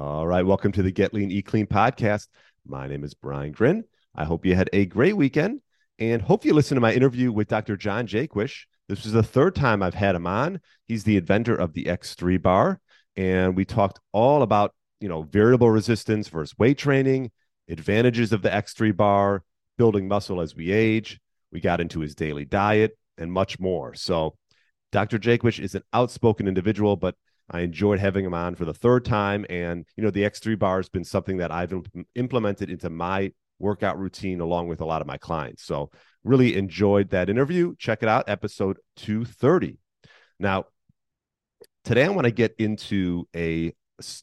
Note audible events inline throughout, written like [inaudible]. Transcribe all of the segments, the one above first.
All right, welcome to the Get Lean, Eat Clean podcast. My name is Brian Grin. I hope you had a great weekend and hope you listened to my interview with Dr. John Jaquish. This was the third time I've had him on. He's the inventor of the X3 bar, and we talked all about you know variable resistance versus weight training, advantages of the X3 bar, building muscle as we age. We got into his daily diet and much more. So, Dr. Jaquish is an outspoken individual, but I enjoyed having him on for the third time. And, you know, the X3 bar has been something that I've imp- implemented into my workout routine along with a lot of my clients. So, really enjoyed that interview. Check it out, episode 230. Now, today I want to get into a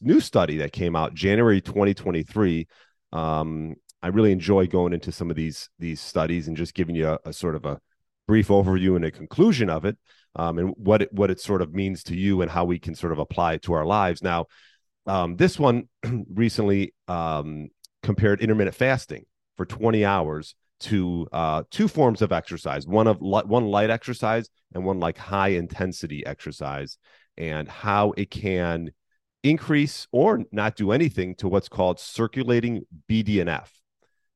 new study that came out January 2023. Um, I really enjoy going into some of these these studies and just giving you a, a sort of a brief overview and a conclusion of it um, and what it, what it sort of means to you and how we can sort of apply it to our lives. Now, um, this one [clears throat] recently um, compared intermittent fasting for 20 hours to uh, two forms of exercise one of li- one light exercise and one like high intensity exercise and how it can increase or not do anything to what's called circulating BDNF.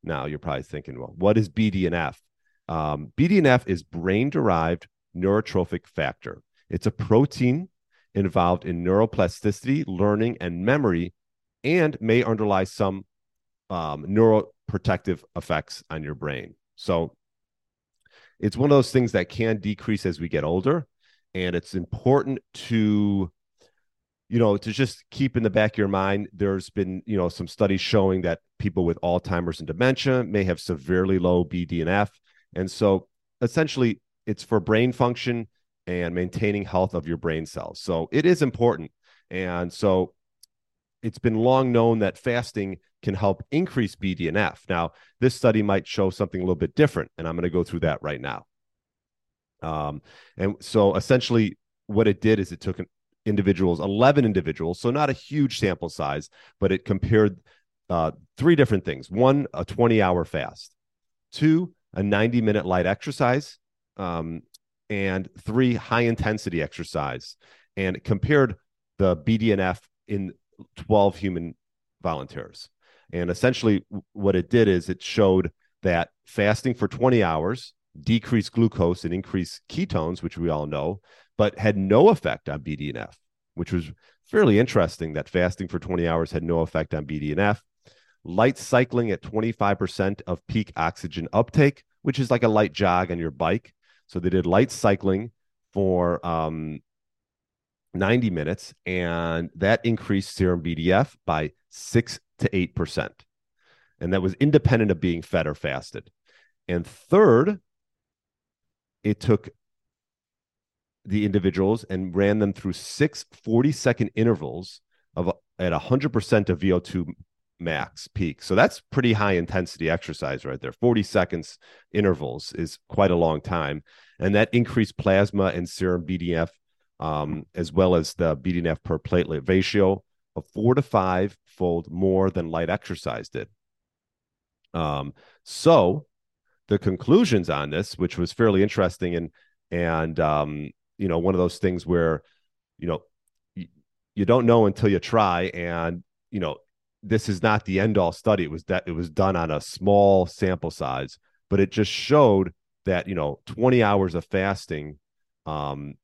Now you're probably thinking, well, what is BDNF? Um, BDNF is brain derived neurotrophic factor. It's a protein involved in neuroplasticity, learning, and memory, and may underlie some um, neuroprotective effects on your brain. So it's one of those things that can decrease as we get older. And it's important to, you know, to just keep in the back of your mind. There's been, you know, some studies showing that people with Alzheimer's and dementia may have severely low BDNF. And so essentially, it's for brain function and maintaining health of your brain cells. So it is important. And so it's been long known that fasting can help increase BDNF. Now, this study might show something a little bit different, and I'm going to go through that right now. Um, and so essentially, what it did is it took individuals, 11 individuals, so not a huge sample size, but it compared uh, three different things one, a 20 hour fast, two, a 90 minute light exercise, um, and three high intensity exercise and compared the BDNF in 12 human volunteers. And essentially, what it did is it showed that fasting for 20 hours decreased glucose and increased ketones, which we all know, but had no effect on BDNF, which was fairly interesting that fasting for 20 hours had no effect on BDNF. Light cycling at 25% of peak oxygen uptake, which is like a light jog on your bike, so they did light cycling for um, 90 minutes, and that increased serum BDF by six to eight percent, and that was independent of being fed or fasted. And third, it took the individuals and ran them through six 40 second intervals of at 100% of VO2 max peak. So that's pretty high intensity exercise right there. 40 seconds intervals is quite a long time. And that increased plasma and serum BDF, um, as well as the BDNF per platelet ratio of four to five fold more than light exercise did. Um, so the conclusions on this, which was fairly interesting and and um, you know, one of those things where, you know, you don't know until you try and you know this is not the end all study. It was that it was done on a small sample size, but it just showed that you know 20 hours of fasting um,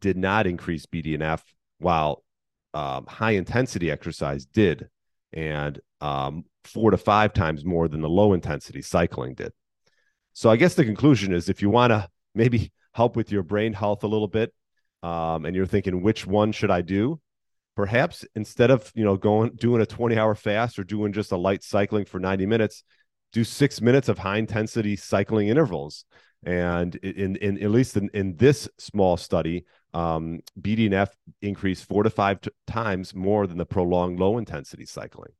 did not increase BDNF, while um, high intensity exercise did, and um, four to five times more than the low intensity cycling did. So I guess the conclusion is if you want to maybe [laughs] help with your brain health a little bit, um, and you're thinking which one should I do, perhaps instead of you know going doing a 20 hour fast or doing just a light cycling for 90 minutes do six minutes of high intensity cycling intervals and in, in at least in, in this small study um, BDNF increased four to five t- times more than the prolonged low intensity cycling,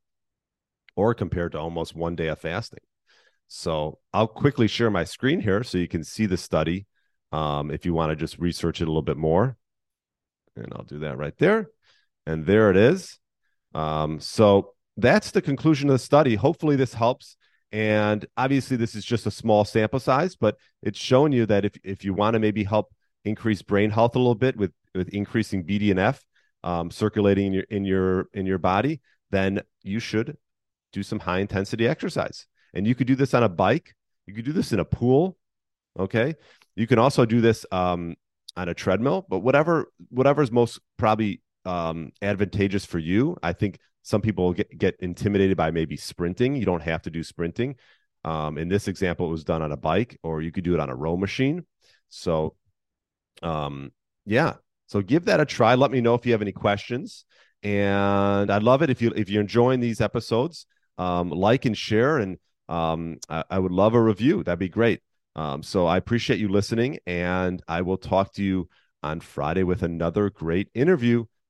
or compared to almost one day of fasting. So I'll quickly share my screen here so you can see the study um, if you want to just research it a little bit more. And I'll do that right there. And there it is. Um, so that's the conclusion of the study. Hopefully, this helps. And obviously, this is just a small sample size, but it's showing you that if, if you want to maybe help increase brain health a little bit with, with increasing BDNF um, circulating in your in your in your body, then you should do some high intensity exercise. And you could do this on a bike. You could do this in a pool. Okay. You can also do this um, on a treadmill, but whatever whatever is most probably um, advantageous for you. I think some people get, get intimidated by maybe sprinting. You don't have to do sprinting. Um, in this example, it was done on a bike, or you could do it on a row machine. So, um, yeah. So give that a try. Let me know if you have any questions. And I'd love it if you if you're enjoying these episodes, um, like and share. And um, I, I would love a review. That'd be great. Um, so I appreciate you listening, and I will talk to you on Friday with another great interview.